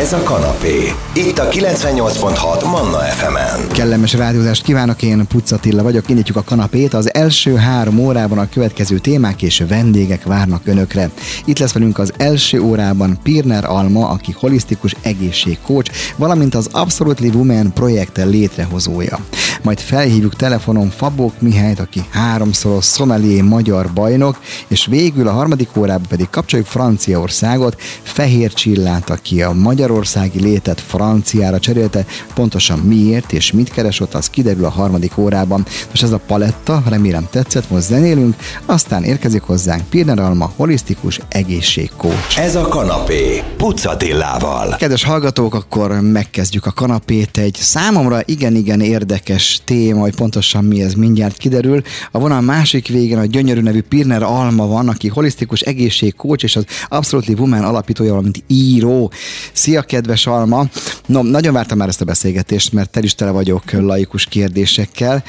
Ez a kanapé. Itt a 98.6 Manna FM-en. Kellemes rádiózást kívánok, én Puc Attila vagyok, indítjuk a kanapét. Az első három órában a következő témák és vendégek várnak önökre. Itt lesz velünk az első órában Pirner Alma, aki holisztikus egészségkócs, valamint az Absolutely Women projekt létrehozója. Majd felhívjuk telefonon Fabók Mihályt, aki háromszoros szomelié magyar bajnok, és végül a harmadik órában pedig kapcsoljuk Franciaországot, Fehér Csillát, aki a magyarországi létet franciára cserélte, pontosan miért és mit keres ott, az kiderül a harmadik órában. Most ez a paletta, remélem tetszett, most zenélünk, aztán érkezik hozzánk Pirner Alma, holisztikus egészségkócs. Ez a kanapé. Pucatillával. Kedves hallgatók, akkor megkezdjük a kanapét. Egy számomra igen-igen érdekes téma, hogy pontosan mi ez mindjárt kiderül. A vonal másik végén a gyönyörű nevű Pirner Alma van, aki holisztikus egészségkócs és az Absolutely Woman alapítója, valamint író. Szia, kedves Alma! No, nagyon vártam már ezt a beszélgetést, mert tel is tele vagyok laikus kérdésekkel.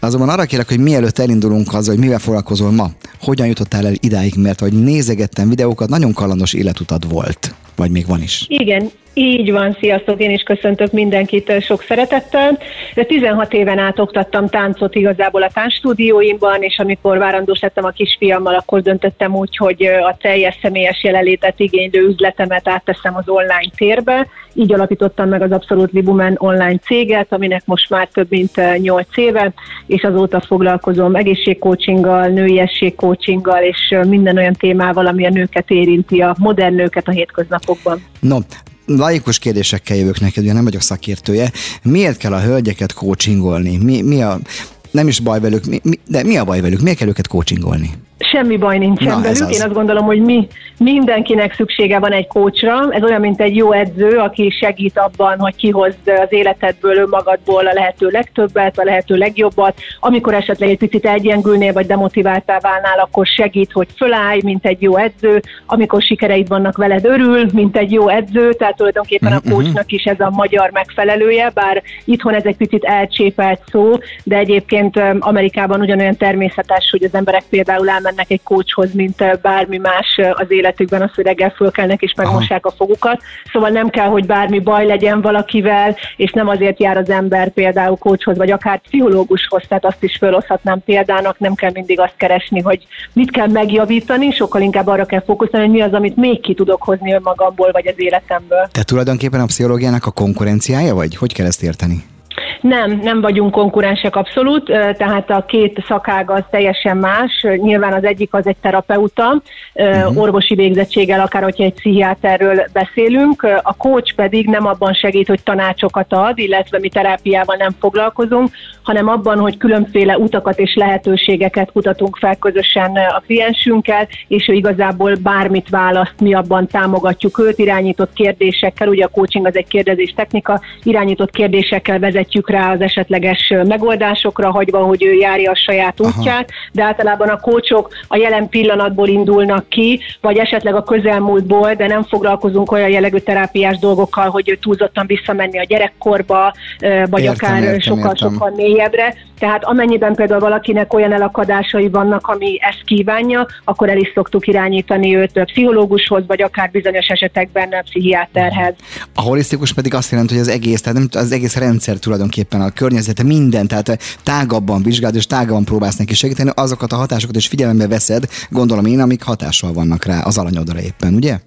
Azonban arra kérek, hogy mielőtt elindulunk azzal, hogy mivel foglalkozol ma, hogyan jutottál el idáig, mert hogy nézegettem videókat, nagyon kalandos életutad volt. Vagy még van is. Igen, így van, sziasztok, én is köszöntök mindenkit sok szeretettel. De 16 éven át oktattam táncot igazából a táncstúdióimban, és amikor várandós lettem a kisfiammal, akkor döntöttem úgy, hogy a teljes személyes jelenlétet igénylő üzletemet átteszem az online térbe. Így alapítottam meg az Abszolút Libumen online céget, aminek most már több mint 8 éve, és azóta foglalkozom egészségcoachinggal, nőiességcoachinggal, és minden olyan témával, ami a nőket érinti, a modern nőket a hétköznapokban. No, laikus kérdésekkel jövök neked, ugye nem vagyok szakértője. Miért kell a hölgyeket coachingolni? Mi, mi a, nem is baj velük, mi, mi, de mi a baj velük? Miért kell őket coachingolni? Semmi baj nincsen Na, velük. Én azt gondolom, hogy mi mindenkinek szüksége van egy kócsra. Ez olyan, mint egy jó edző, aki segít abban, hogy kihozd az életedből, önmagadból a lehető legtöbbet, a lehető legjobbat. Amikor esetleg egy picit egyengülnél, vagy demotiváltá válnál, akkor segít, hogy fölállj, mint egy jó edző. Amikor sikereid vannak veled, örül, mint egy jó edző. Tehát tulajdonképpen a mhm, kócsnak mhm. is ez a magyar megfelelője, bár itthon ez egy picit elcsépelt szó, de egyébként Amerikában ugyanolyan természetes, hogy az emberek például elmennek egy kócshoz, mint bármi más az életükben, az, hogy reggel fölkelnek és megmossák a fogukat. Szóval nem kell, hogy bármi baj legyen valakivel, és nem azért jár az ember például kócshoz, vagy akár pszichológushoz, tehát azt is felhozhatnám példának, nem kell mindig azt keresni, hogy mit kell megjavítani, sokkal inkább arra kell fókuszálni, hogy mi az, amit még ki tudok hozni önmagamból, vagy az életemből. Te tulajdonképpen a pszichológiának a konkurenciája vagy? Hogy kell ezt érteni? Nem, nem vagyunk konkurensek abszolút, tehát a két szakág az teljesen más. Nyilván az egyik az egy terapeuta, uh-huh. orvosi végzettséggel, akár hogyha egy pszichiáterről beszélünk. A coach pedig nem abban segít, hogy tanácsokat ad, illetve mi terápiával nem foglalkozunk, hanem abban, hogy különféle utakat és lehetőségeket kutatunk fel közösen a kliensünkkel, és ő igazából bármit választ, mi abban támogatjuk őt, irányított kérdésekkel, ugye a coaching az egy kérdezés technika, irányított kérdésekkel vezetjük rá az esetleges megoldásokra, hagyva, hogy ő járja a saját útját, Aha. de általában a kócsok a jelen pillanatból indulnak ki, vagy esetleg a közelmúltból, de nem foglalkozunk olyan jellegű terápiás dolgokkal, hogy túlzottan visszamenni a gyerekkorba, vagy értem, akár sokkal-sokkal mélyebbre. Tehát amennyiben például valakinek olyan elakadásai vannak, ami ezt kívánja, akkor el is szoktuk irányítani őt pszichológushoz, vagy akár bizonyos esetekben a pszichiáterhez. A holisztikus pedig azt jelenti, hogy az egész, tehát nem, az egész rendszer tulajdonképpen a környezete, minden, tehát tágabban vizsgálod, és tágabban próbálsz neki segíteni, azokat a hatásokat is figyelembe veszed, gondolom én, amik hatással vannak rá az alanyodra éppen, ugye?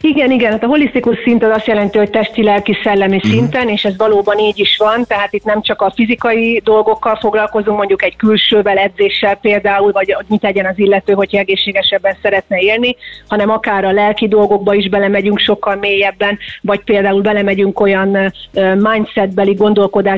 Igen, igen, hát a holisztikus szint az azt jelenti, hogy testi, lelki, szellemi uh-huh. szinten, és ez valóban így is van, tehát itt nem csak a fizikai dolgokkal foglalkozunk, mondjuk egy külsővel, edzéssel például, vagy mit tegyen az illető, hogy egészségesebben szeretne élni, hanem akár a lelki dolgokba is belemegyünk sokkal mélyebben, vagy például belemegyünk olyan mindsetbeli,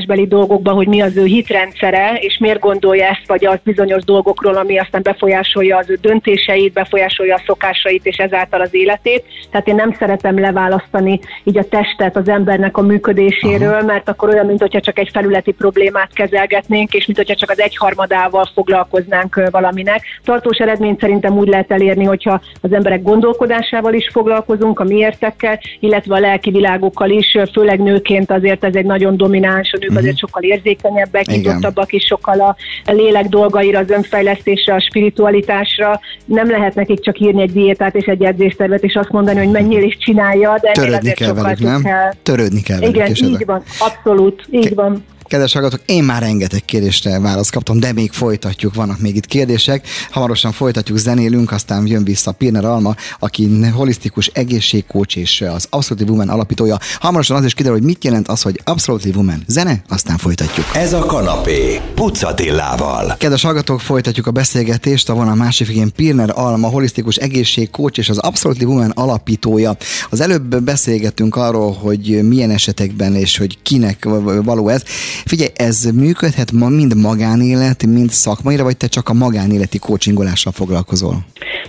gondolkodásbeli dolgokba, hogy mi az ő hitrendszere, és miért gondolja ezt, vagy az bizonyos dolgokról, ami aztán befolyásolja az ő döntéseit, befolyásolja a szokásait, és ezáltal az életét. Tehát én nem szeretem leválasztani így a testet az embernek a működéséről, Aha. mert akkor olyan, mintha csak egy felületi problémát kezelgetnénk, és mintha csak az egyharmadával foglalkoznánk valaminek. Tartós eredményt szerintem úgy lehet elérni, hogyha az emberek gondolkodásával is foglalkozunk, a miértekkel, illetve a lelki világokkal is, főleg nőként azért ez egy nagyon domináns, a nők uh-huh. azért sokkal érzékenyebbek, nyitottabbak is sokkal a lélek dolgaira, az önfejlesztésre, a spiritualitásra. Nem lehet nekik csak írni egy diétát és egy edzéstervet, és azt mondani, hogy ennyil is csinálja, de Törődni kell velük, nem? Kell. Törődni kell velük. Igen, így van, abszolút, így Ke- van. Kedves hallgatók, én már rengeteg kérdésre választ kaptam, de még folytatjuk, vannak még itt kérdések. Hamarosan folytatjuk, zenélünk, aztán jön vissza Pirner Alma, aki holisztikus egészségkócs és az Absolutely Woman alapítója. Hamarosan az is kiderül, hogy mit jelent az, hogy Absolutely Woman. Zene, aztán folytatjuk. Ez a kanapé, Pucatillával. Kedves hallgatók, folytatjuk a beszélgetést. A vonal másik végén Pirner Alma, holisztikus egészségkócs és az Absolutely Woman alapítója. Az előbb beszélgettünk arról, hogy milyen esetekben és hogy kinek való ez. Figyelj, ez működhet ma mind magánélet, mind szakmaira, vagy te csak a magánéleti coachingolással foglalkozol?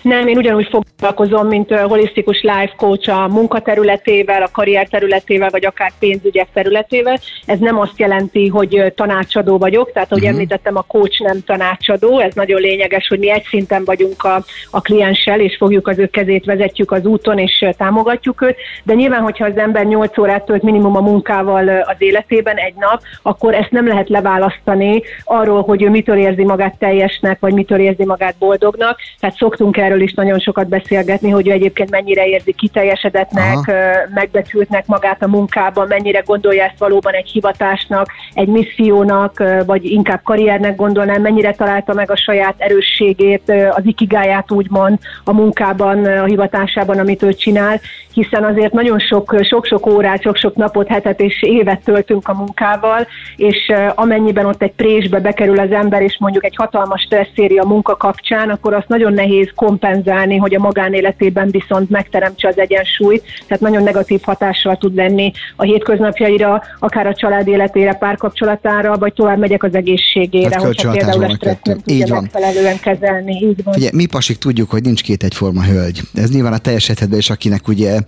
Nem, én ugyanúgy foglalkozom, mint holisztikus life coach a munkaterületével, a karrier területével, vagy akár pénzügyek területével. Ez nem azt jelenti, hogy tanácsadó vagyok, tehát ahogy uh-huh. említettem, a coach nem tanácsadó, ez nagyon lényeges, hogy mi egy szinten vagyunk a, a klienssel, és fogjuk az ő kezét, vezetjük az úton, és támogatjuk őt, de nyilván, hogyha az ember 8 órát tölt minimum a munkával az életében egy nap, akkor ezt nem lehet leválasztani arról, hogy ő mitől érzi magát teljesnek, vagy mitől érzi magát boldognak. Tehát szoktunk erről is nagyon sokat beszélgetni, hogy ő egyébként mennyire érzi kiteljesedetnek, Aha. megbecsültnek magát a munkában, mennyire gondolja ezt valóban egy hivatásnak, egy missziónak, vagy inkább karriernek gondolnám, mennyire találta meg a saját erősségét, az ikigáját úgymond a munkában, a hivatásában, amit ő csinál, hiszen azért nagyon sok, sok-sok órát, sok-sok napot, hetet és évet töltünk a munkával, és amennyiben ott egy présbe bekerül az ember, és mondjuk egy hatalmas stresszéri a munka kapcsán, akkor azt nagyon nehéz kompenzálni, hogy a magánéletében viszont megteremtse az egyensúlyt, tehát nagyon negatív hatással tud lenni a hétköznapjaira, akár a család életére, párkapcsolatára, vagy tovább megyek az egészségére, tehát hogyha például a stressz nem tudja megfelelően kezelni. Így van. Ugye, mi pasik tudjuk, hogy nincs két egyforma hölgy. Ez nyilván a teljes esetben is, akinek ugye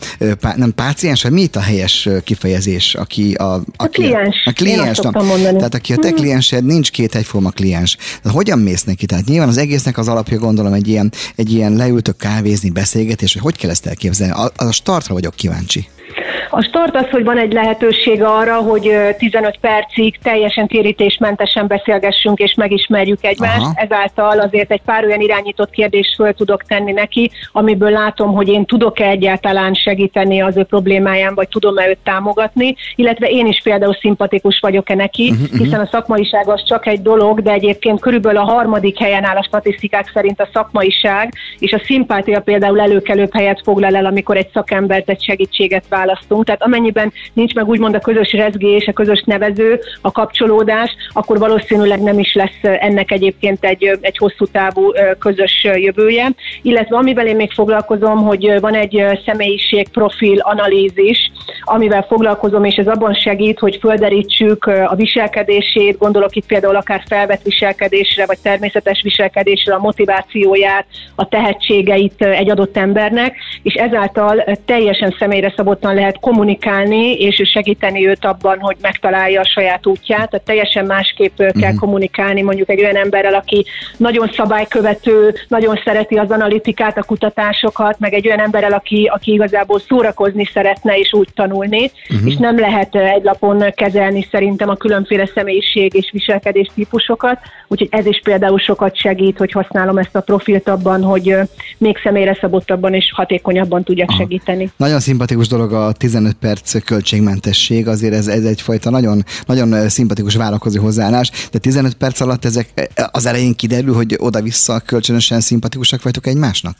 nem páciens, vagy mi itt a helyes kifejezés, aki a, aki a kliens. A, a kliens, mondani. Tehát aki a te mhm. kliensed, nincs két egyforma kliens. De hogyan mész neki? Tehát nyilván az egésznek az alapja gondolom egy ilyen, egy ilyen leültök kávézni, beszélgetés, hogy hogy kell ezt elképzelni? A, a startra vagyok kíváncsi. A start az, hogy van egy lehetőség arra, hogy 15 percig teljesen térítésmentesen beszélgessünk és megismerjük egymást. Aha. Ezáltal azért egy pár olyan irányított kérdést föl tudok tenni neki, amiből látom, hogy én tudok-e egyáltalán segíteni az ő problémáján, vagy tudom-e őt támogatni, illetve én is például szimpatikus vagyok-e neki, uh-huh, hiszen a szakmaiság az csak egy dolog, de egyébként körülbelül a harmadik helyen áll a statisztikák szerint a szakmaiság, és a szimpátia például előkelőbb helyet foglal el, amikor egy szakembert, egy segítséget választunk tehát amennyiben nincs meg úgymond a közös rezgés, a közös nevező, a kapcsolódás, akkor valószínűleg nem is lesz ennek egyébként egy, egy hosszú távú közös jövője. Illetve amivel én még foglalkozom, hogy van egy személyiség profil analízis, amivel foglalkozom, és ez abban segít, hogy földerítsük a viselkedését, gondolok itt például akár felvett viselkedésre, vagy természetes viselkedésre, a motivációját, a tehetségeit egy adott embernek, és ezáltal teljesen személyre szabottan lehet kommunikálni és segíteni őt abban, hogy megtalálja a saját útját. Tehát teljesen másképp kell uh-huh. kommunikálni mondjuk egy olyan emberrel, aki nagyon szabálykövető, nagyon szereti az analitikát, a kutatásokat, meg egy olyan emberrel, aki, aki igazából szórakozni szeretne és úgy tanulni, uh-huh. és nem lehet egy lapon kezelni szerintem a különféle személyiség és viselkedés típusokat, úgyhogy ez is például sokat segít, hogy használom ezt a profilt abban, hogy még személyre szabottabban és hatékonyabban tudjak Aha. segíteni. Nagyon szimpatikus dolog a 15 15 perc költségmentesség, azért ez, ez egyfajta nagyon, nagyon szimpatikus várakozó hozzáállás, de 15 perc alatt ezek az elején kiderül, hogy oda-vissza kölcsönösen szimpatikusak vagytok egymásnak?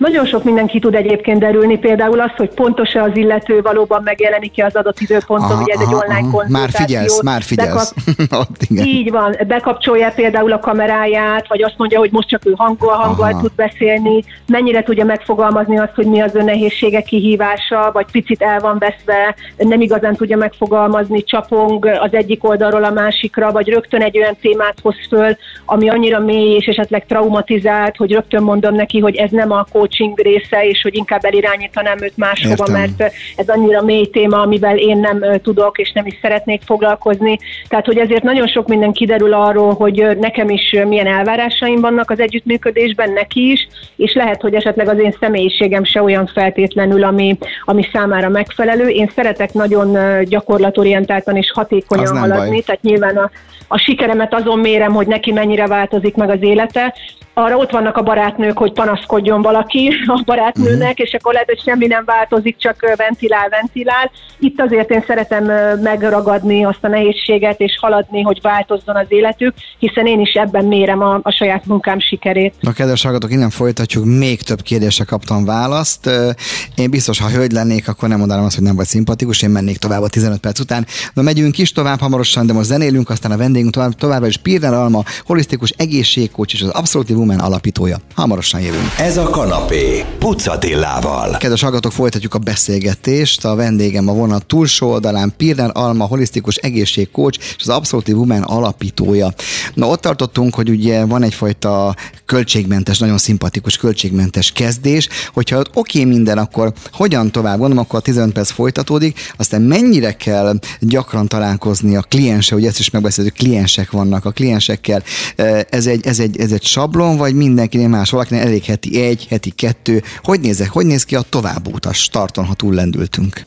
Nagyon sok mindenki tud egyébként derülni, például az, hogy pontos-e az illető, valóban megjelenik-e az adott időponton, aha, ugye ez egy online aha. konzultáció. Már figyelsz, már figyelsz. Bekap... Ott, igen. Így van, bekapcsolja például a kameráját, vagy azt mondja, hogy most csak ő hangol, hangol tud beszélni, mennyire tudja megfogalmazni azt, hogy mi az ön nehézsége, kihívása, vagy picit el van veszve, nem igazán tudja megfogalmazni, csapong az egyik oldalról a másikra, vagy rögtön egy olyan témát hoz föl, ami annyira mély és esetleg traumatizált, hogy rögtön mondom neki, hogy ez nem a coaching része, és hogy inkább elirányítanám őt máshova, Értem. mert ez annyira mély téma, amivel én nem tudok, és nem is szeretnék foglalkozni. Tehát, hogy ezért nagyon sok minden kiderül arról, hogy nekem is milyen elvárásaim vannak az együttműködésben, neki is, és lehet, hogy esetleg az én személyiségem se olyan feltétlenül, ami, ami számára megfelelő. Én szeretek nagyon gyakorlatorientáltan és hatékonyan haladni, baj. tehát nyilván a, a sikeremet azon mérem, hogy neki mennyire változik meg az élete, arra ott vannak a barátnők, hogy panaszkodjon valaki a barátnőnek, uh-huh. és akkor lehet, hogy semmi nem változik, csak ventilál, ventilál. Itt azért én szeretem megragadni azt a nehézséget, és haladni, hogy változzon az életük, hiszen én is ebben mérem a, a saját munkám sikerét. Na, kedves hallgatók, innen folytatjuk, még több kérdésre kaptam választ. Én biztos, ha hölgy lennék, akkor nem mondanám azt, hogy nem vagy szimpatikus, én mennék tovább a 15 perc után. Na, megyünk is tovább hamarosan, de most zenélünk, aztán a vendégünk tovább, továbbra is Pirner Alma, holisztikus egészségkócs és az Absolute Woman alapítója. Hamarosan jövünk. Ez a kanapé, Pucatillával. Kedves hallgatók, folytatjuk a beszélgetést. A vendégem a vonat túlsó oldalán Pirner Alma, holisztikus egészségkócs és az Absolute Woman alapítója. Na ott tartottunk, hogy ugye van egyfajta költségmentes, nagyon szimpatikus költségmentes kezdés, hogyha ott oké okay minden, akkor hogyan tovább? Gondolom, akkor a 15 perc folytatódik, aztán mennyire kell gyakran találkozni a kliense, hogy ezt is megbeszéljük, kliensek vannak a kliensekkel. Ez egy, ez egy, ez egy sablon, vagy mindenkinél más, valakinek elég heti egy, heti kettő. Hogy nézek, hogy néz ki a továbbút a starton, ha túl lendültünk?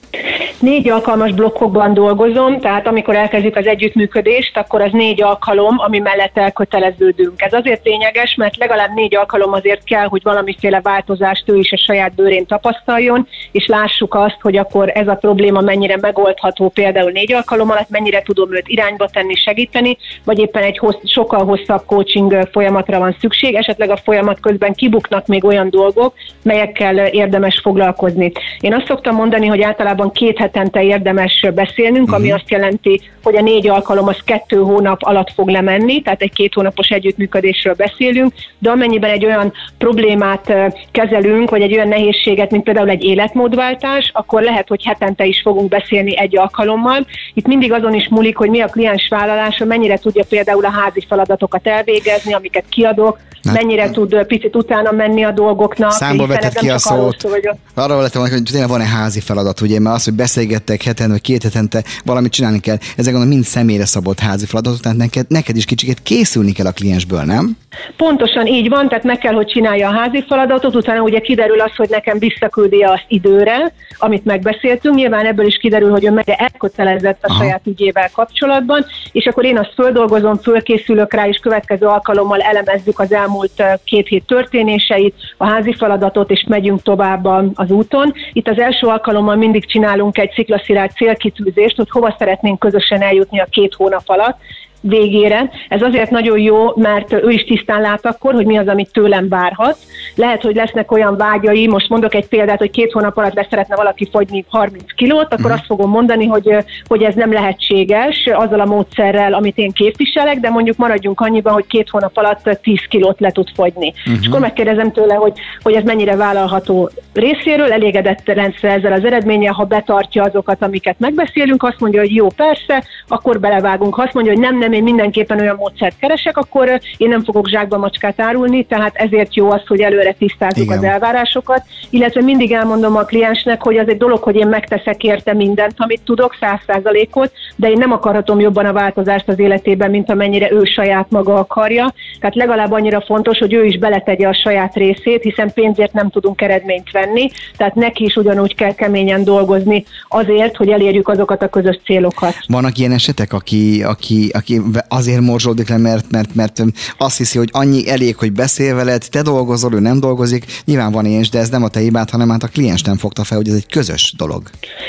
Négy alkalmas blokkokban dolgozom, tehát amikor elkezdjük az együttműködést, akkor az négy alkalom, ami mellett elköteleződünk. Ez azért lényeges, mert legalább négy alkalom azért kell, hogy valamiféle változást ő is a saját bőrén tapasztaljon, és lássuk azt, hogy akkor ez a probléma mennyire megoldható például négy alkalom alatt, mennyire tudom őt irányba tenni, segíteni, vagy éppen egy hossz, sokkal hosszabb coaching folyamatra van szükség, esetleg a folyamat közben kibuknak még olyan dolgok, melyekkel érdemes foglalkozni. Én azt szoktam mondani, hogy általában két hetente érdemes beszélnünk, ami uh-huh. azt jelenti, hogy a négy alkalom az kettő hónap alatt fog lemenni, tehát egy két hónapos együttműködésről beszélünk, de amennyiben egy olyan problémát kezelünk, vagy egy olyan nehézséget, mint például egy életmódváltás, akkor lehet, hogy hetente is fogunk beszélni egy alkalommal. Itt mindig azon is múlik, hogy mi a kliens vállalása, mennyire tudja például a házi feladatokat elvégezni, amiket kiadok, Hát, mennyire tud picit utána menni a dolgoknak. Számból vetett ki a szót. Arra lettem, hogy tényleg van-e házi feladat, ugye, mert az, hogy beszélgettek heten vagy két hetente valamit csinálni kell, ezek gondolom mind személyre szabott házi feladatok, tehát neked, neked is kicsit készülni kell a kliensből, nem? Pontosan így van, tehát meg kell, hogy csinálja a házi feladatot, utána ugye kiderül az, hogy nekem visszaküldi azt időre, amit megbeszéltünk. Nyilván ebből is kiderül, hogy ő meg elkötelezett a Aha. saját ügyével kapcsolatban, és akkor én azt földolgozom, fölkészülök rá, és következő alkalommal elemezzük az elmúlt két hét történéseit, a házi feladatot, és megyünk tovább az úton. Itt az első alkalommal mindig csinálunk egy sziklaszirát célkitűzést, hogy hova szeretnénk közösen eljutni a két hónap alatt, végére. Ez azért nagyon jó, mert ő is tisztán lát akkor, hogy mi az, amit tőlem várhat. Lehet, hogy lesznek olyan vágyai, most mondok egy példát, hogy két hónap alatt le szeretne valaki fogyni 30 kilót, akkor uh-huh. azt fogom mondani, hogy, hogy ez nem lehetséges azzal a módszerrel, amit én képviselek, de mondjuk maradjunk annyiban, hogy két hónap alatt 10 kilót le tud fogyni. Uh-huh. És akkor megkérdezem tőle, hogy, hogy ez mennyire vállalható részéről, elégedett rendszer ezzel az eredménye, ha betartja azokat, amiket megbeszélünk, azt mondja, hogy jó, persze, akkor belevágunk. Ha azt mondja, hogy nem, nem, én mindenképpen olyan módszert keresek, akkor én nem fogok zsákba macskát árulni, tehát ezért jó az, hogy előre tisztázzuk Igen. az elvárásokat, illetve mindig elmondom a kliensnek, hogy az egy dolog, hogy én megteszek érte mindent, amit tudok, száz százalékot, de én nem akarhatom jobban a változást az életében, mint amennyire ő saját maga akarja. Tehát legalább annyira fontos, hogy ő is beletegye a saját részét, hiszen pénzért nem tudunk eredményt venni, tehát neki is ugyanúgy kell keményen dolgozni azért, hogy elérjük azokat a közös célokat. Vannak ilyen esetek, aki, aki, aki azért morzsolódik le, mert, mert, mert azt hiszi, hogy annyi elég, hogy beszél veled, te dolgozol, ő nem dolgozik. Nyilván van ilyen is, de ez nem a te hibád, hanem hát a kliens nem fogta fel, hogy ez egy közös dolog.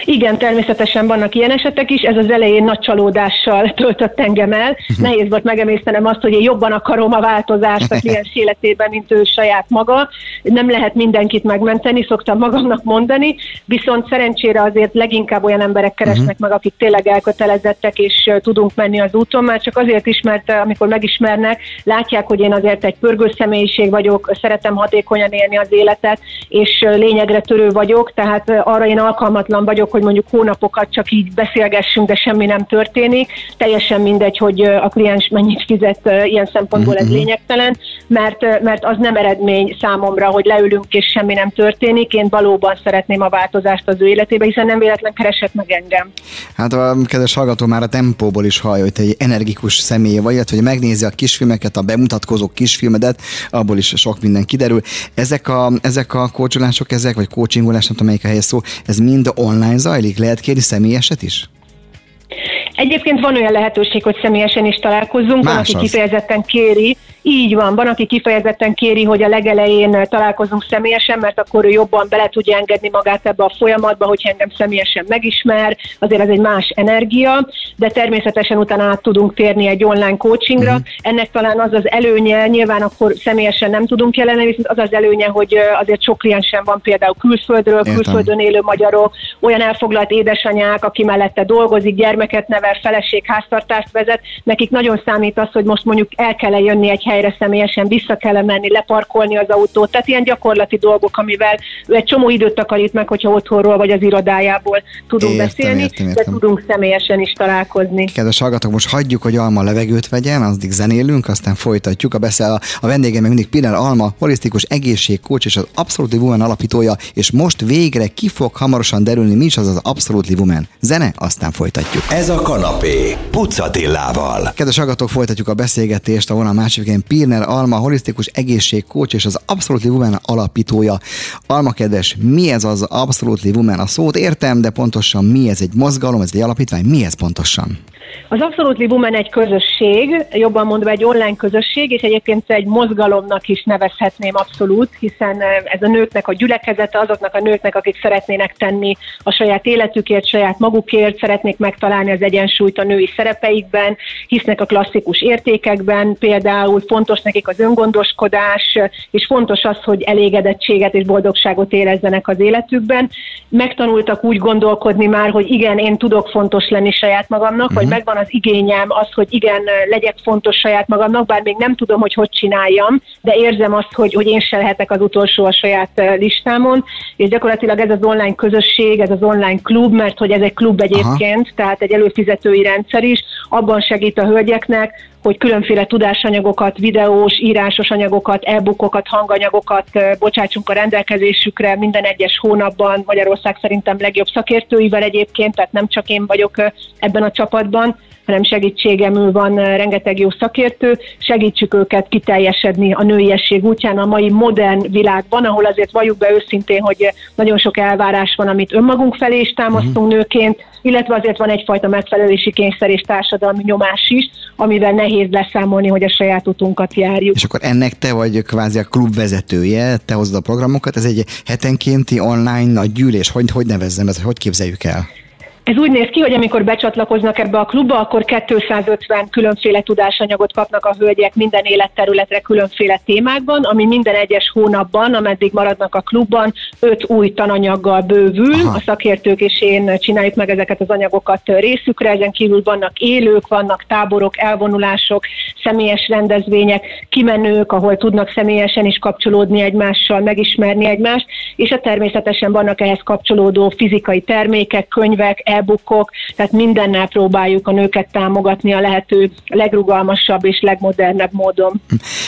Igen, természetesen vannak ilyen esetek is. Ez az elején nagy csalódással töltött engem el. Nehéz volt megemésztenem azt, hogy én jobban akarom a változást a kliens életében, mint ő saját maga. Nem lehet mindenkit megmenteni, szoktam magamnak mondani, viszont szerencsére azért leginkább olyan emberek keresnek uh-huh. meg, akik tényleg elkötelezettek, és tudunk menni az úton, már csak azért is, mert eh, amikor megismernek, látják, hogy én azért egy pörgő személyiség vagyok, szeretem hatékonyan élni az életet, és eh, lényegre törő vagyok, tehát eh, arra én alkalmatlan vagyok, hogy mondjuk hónapokat csak így beszélgessünk, de semmi nem történik. Teljesen mindegy, hogy a kliens mennyit fizet, ilyen szempontból ez mhm. lényegtelen, mert, mert az nem eredmény számomra, hogy leülünk és semmi nem történik. Én valóban szeretném a változást az ő életébe, hiszen nem véletlen keresett meg engem. Hát a kedves hallgató már a tempóból is hallja, hogy te egy energikus tipikus személy vagy, illetve hogy megnézi a kisfilmeket, a bemutatkozó kisfilmedet, abból is sok minden kiderül. Ezek a, ezek a kócsolások, ezek, vagy coachingolás, nem tudom melyik a helyes szó, ez mind online zajlik? Lehet kérni személyeset is? Egyébként van olyan lehetőség, hogy személyesen is találkozzunk, Más van, aki kifejezetten kéri, Így van, van, aki kifejezetten kéri, hogy a legelején találkozunk személyesen, mert akkor ő jobban bele tudja engedni magát ebbe a folyamatba, hogy engem személyesen megismer, azért ez egy más energia, de természetesen utána át tudunk térni egy online coachingra. Uh-huh. Ennek talán az az előnye, nyilván akkor személyesen nem tudunk jelenni, viszont az az előnye, hogy azért sok kliensem van például külföldről, Értem. külföldön élő magyarok, olyan elfoglalt édesanyák, aki mellette dolgozik, gyermeket nevel, feleség, háztartást vezet, nekik nagyon számít az, hogy most mondjuk el kell jönni egy helyre személyesen, vissza kell menni, leparkolni az autót, tehát ilyen gyakorlati dolgok, amivel ő egy csomó időt takarít meg, hogyha otthonról vagy az irodájából tudunk értem, beszélni, értem, értem. de tudunk személyesen is találkozni. Kedves hallgatók, most hagyjuk, hogy Alma levegőt vegyen, addig zenélünk, aztán folytatjuk. A beszél a vendégem még mindig Pinel Alma, holisztikus egészségkócs és az Absolutely Woman alapítója, és most végre ki fog hamarosan derülni, mi is az az Absolutely Woman. Zene, aztán folytatjuk. Ez a kanapé, Pucatillával. Kedves hallgatók, folytatjuk a beszélgetést, ahol a másik végén Pirner Alma, holisztikus egészségkócs és az Absolutely Woman alapítója. Alma kedves, mi ez az Absolutely Woman? A szót értem, de pontosan mi ez egy mozgalom, ez egy alapítvány, mi ez pontosan? Az Absolutely Women egy közösség, jobban mondva egy online közösség, és egyébként egy mozgalomnak is nevezhetném abszolút, hiszen eh, ez a nőknek a gyülekezete, azoknak a nőknek, akik szeretnének tenni a saját életükért, saját magukért, szeretnék megtalálni az egyensúlyt a női szerepeikben, hisznek a klasszikus értékekben, például fontos nekik az öngondoskodás, és fontos az, hogy elégedettséget és boldogságot érezzenek az életükben. Megtanultak úgy gondolkodni már, hogy igen, én tudok fontos lenni saját magamnak, uh-huh. vagy megvan az igényem, az, hogy igen, legyek fontos saját magamnak, bár még nem tudom, hogy hogy csináljam, de érzem azt, hogy, hogy én se lehetek az utolsó a saját listámon, és gyakorlatilag ez az online közösség, ez az online klub, mert hogy ez egy klub egyébként, Aha. tehát egy előfizetői rendszer is, abban segít a hölgyeknek, hogy különféle tudásanyagokat, videós, írásos anyagokat, e-bookokat, hanganyagokat bocsátsunk a rendelkezésükre minden egyes hónapban, Magyarország szerintem legjobb szakértőivel egyébként, tehát nem csak én vagyok ebben a csapatban, hanem segítségemül van rengeteg jó szakértő, segítsük őket kiteljesedni a nőiesség útján a mai modern világban, ahol azért valljuk be őszintén, hogy nagyon sok elvárás van, amit önmagunk felé is támasztunk uh-huh. nőként, illetve azért van egyfajta megfelelési kényszer és társadalmi nyomás is, amivel nehéz leszámolni, hogy a saját utunkat járjuk. És akkor ennek te vagy kvázi a klub vezetője, te hozod a programokat, ez egy hetenkénti online nagy gyűlés, hogy, hogy nevezzem ezt, hogy képzeljük el? Ez úgy néz ki, hogy amikor becsatlakoznak ebbe a klubba, akkor 250 különféle tudásanyagot kapnak a hölgyek minden életterületre különféle témákban, ami minden egyes hónapban, ameddig maradnak a klubban, öt új tananyaggal bővül. Aha. A szakértők és én csináljuk meg ezeket az anyagokat részükre, ezen kívül vannak élők, vannak táborok, elvonulások, személyes rendezvények, kimenők, ahol tudnak személyesen is kapcsolódni egymással, megismerni egymást, és a természetesen vannak ehhez kapcsolódó fizikai termékek, könyvek, e-bookok, tehát mindennel próbáljuk a nőket támogatni a lehető legrugalmasabb és legmodernebb módon.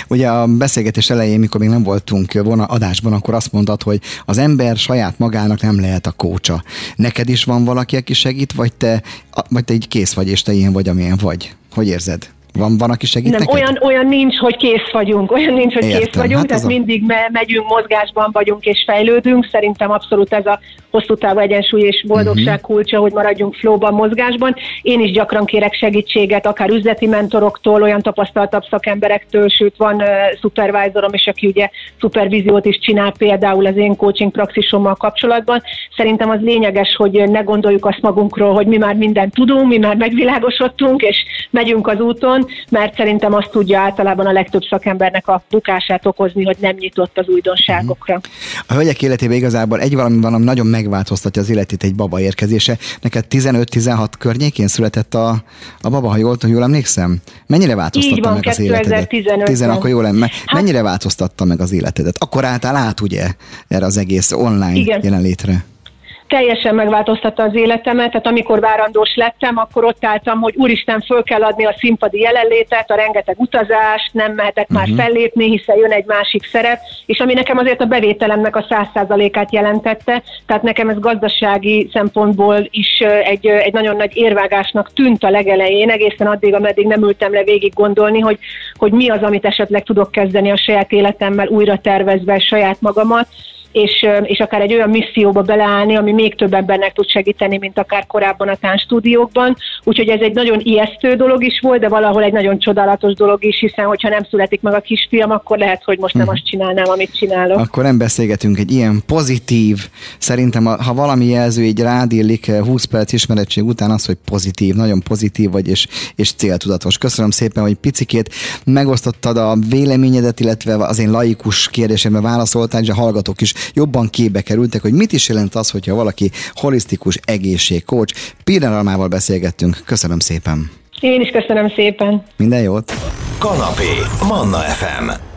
Ugye a beszélgetés elején, mikor még nem voltunk volna adásban, akkor azt mondtad, hogy az ember saját magának nem lehet a kócsa. Neked is van valaki, aki segít, vagy te, vagy te így kész vagy, és te ilyen vagy, amilyen vagy? Hogy érzed? Van, van, aki segít Nem, olyan, olyan nincs, hogy kész vagyunk, olyan nincs, hogy Értem. kész vagyunk, hát tehát a... mindig me- megyünk, mozgásban vagyunk és fejlődünk. Szerintem abszolút ez a hosszú távú egyensúly és boldogság uh-huh. kulcsa, hogy maradjunk flóban, mozgásban. Én is gyakran kérek segítséget, akár üzleti mentoroktól, olyan tapasztaltabb szakemberektől, sőt van uh, supervisorom is, aki ugye szupervíziót is csinál például az én coaching praxisommal kapcsolatban. Szerintem az lényeges, hogy ne gondoljuk azt magunkról, hogy mi már mindent tudunk, mi már megvilágosodtunk, és megyünk az úton, mert szerintem azt tudja általában a legtöbb szakembernek a bukását okozni, hogy nem nyitott az újdonságokra. A hölgyek életében igazából egy valami van, ami nagyon megváltoztatja az életét egy baba érkezése. Neked 15-16 környékén született a, a baba, ha jól, jól emlékszem? Mennyire változtatta van, meg az életedet? 10 akkor jól lenne. Hát, Mennyire változtatta meg az életedet? Akkor álltál át ugye erre az egész online igen. jelenlétre? Teljesen megváltoztatta az életemet, tehát amikor várandós lettem, akkor ott álltam, hogy úristen, föl kell adni a színpadi jelenlétet, a rengeteg utazást, nem mehetek uh-huh. már mhm. fellépni, hiszen jön egy másik szerep, és ami nekem azért a bevételemnek a száz százalékát jelentette, tehát nekem ez gazdasági szempontból is egy, egy nagyon nagy érvágásnak tűnt a legelején, egészen addig, ameddig nem ültem le végig gondolni, hogy, hogy mi az, amit esetleg tudok kezdeni a saját életemmel, újra tervezve saját magamat, és, és akár egy olyan misszióba beleállni, ami még több embernek tud segíteni, mint akár korábban a táncstúdiókban. Úgyhogy ez egy nagyon ijesztő dolog is volt, de valahol egy nagyon csodálatos dolog is, hiszen hogyha nem születik meg a kisfiam, akkor lehet, hogy most nem mhm. azt csinálnám, amit csinálok. Akkor nem beszélgetünk egy ilyen pozitív, szerintem ha valami jelző így rádillik 20 perc ismerettség után az, hogy pozitív, nagyon pozitív vagy és, és céltudatos. Köszönöm szépen, hogy picikét megosztottad a véleményedet, illetve az én laikus kérdésemre válaszoltál, és a hallgatók is jobban képbe kerültek, hogy mit is jelent az, hogyha valaki holisztikus egészségkócs. Pirner Almával beszélgettünk. Köszönöm szépen. Én is köszönöm szépen. Minden jót. Kanapé. Manna FM.